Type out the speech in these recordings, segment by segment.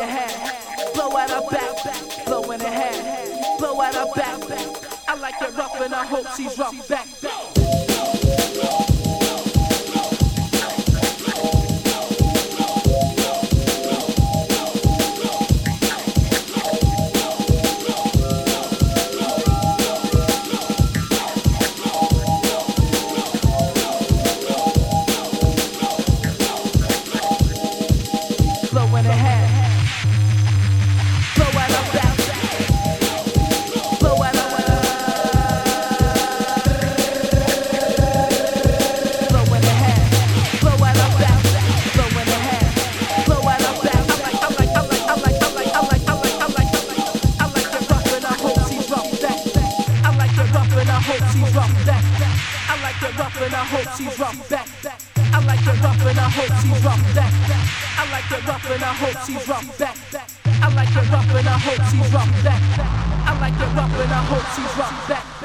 ahead. Blow out our back, blowing ahead. Blow out our back. I like it rough and I hope she's rough like it rough and I hope she's rough back. I like it rough and I hope she's rough back. I like it rough and I hope she's rough back. I like it rough and I hope she's rough back.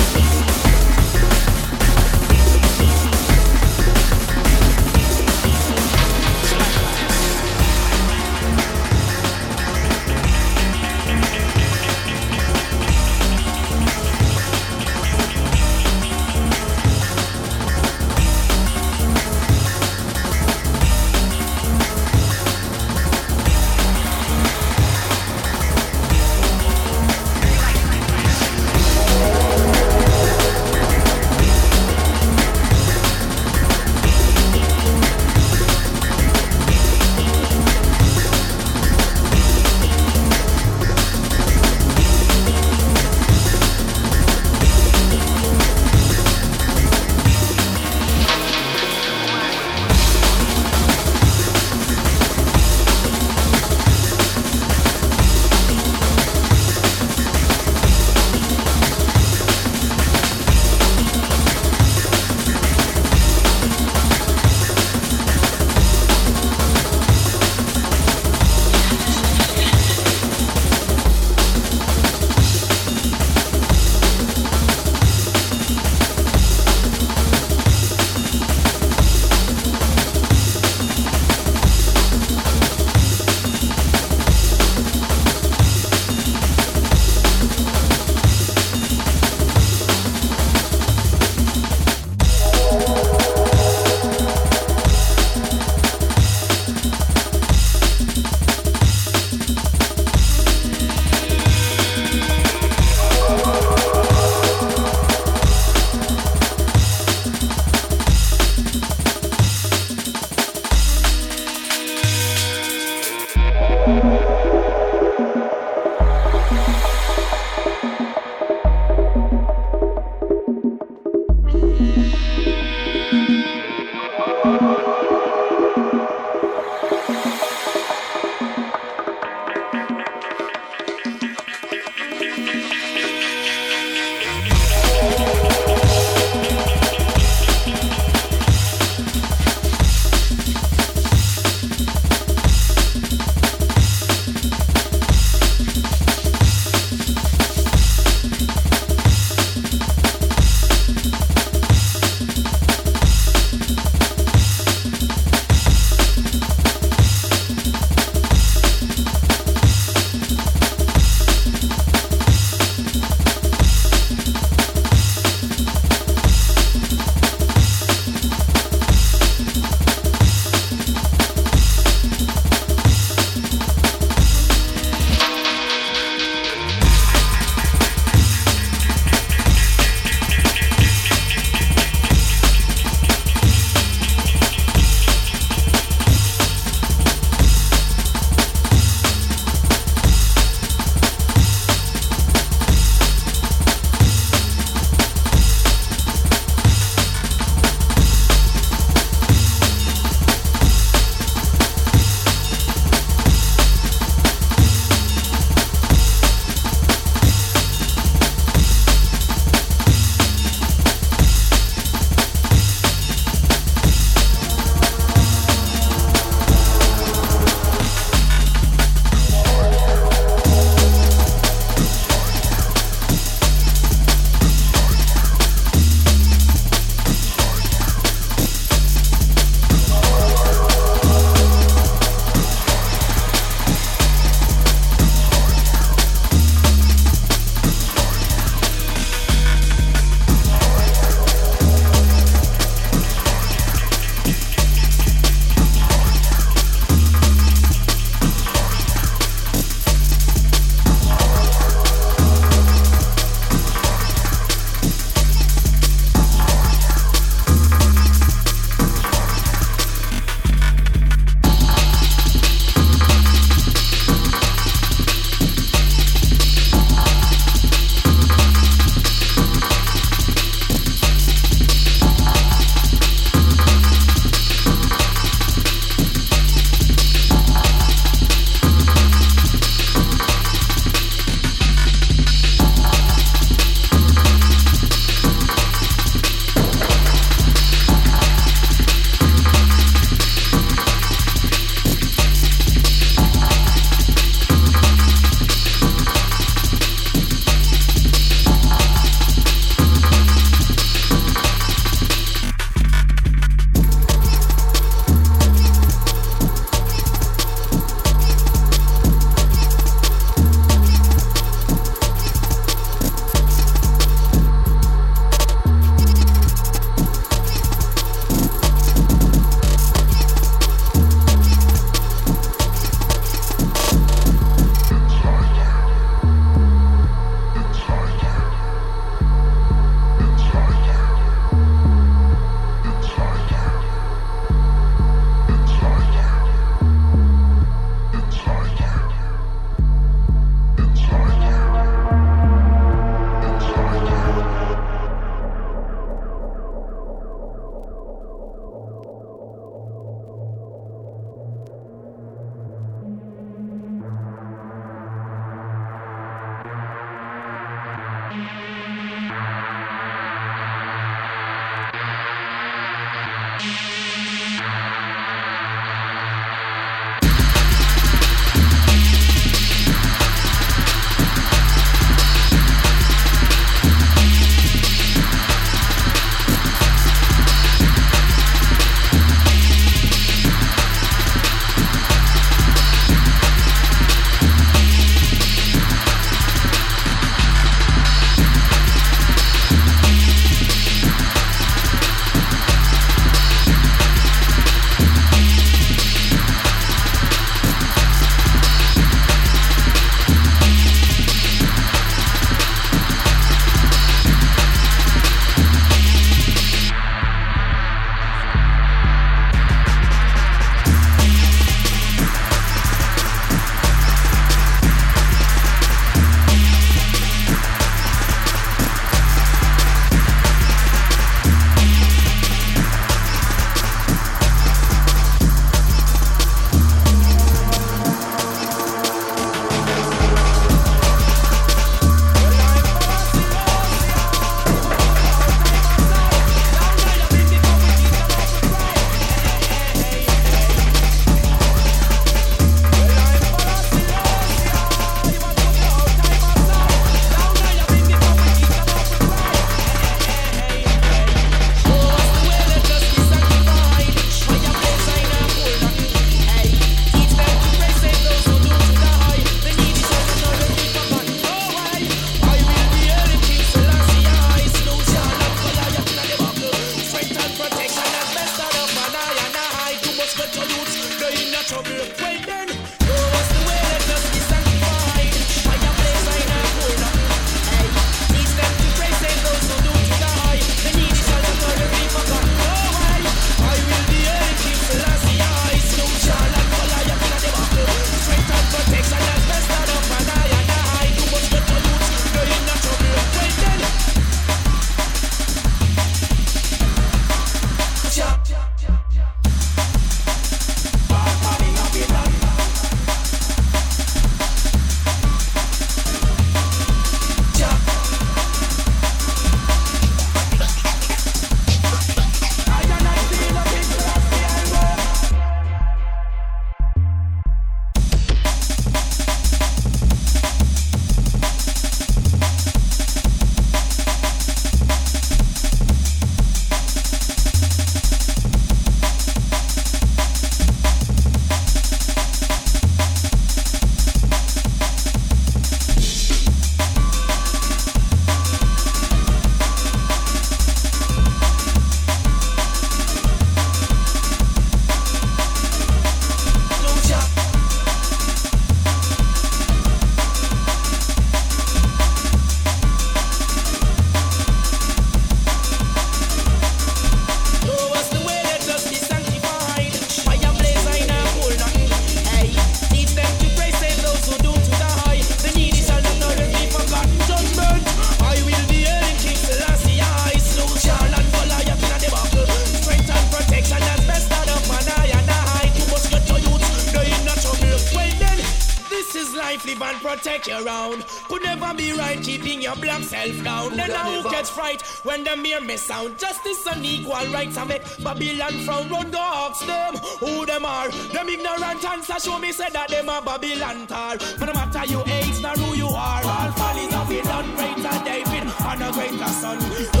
sound justice and equal rights of it. Babylon from run dogs ask them who them are. Them ignorant answer show me say that them a Babylon tar. For no matter your age, nor who you are, all follies have been done greater David and a greater son.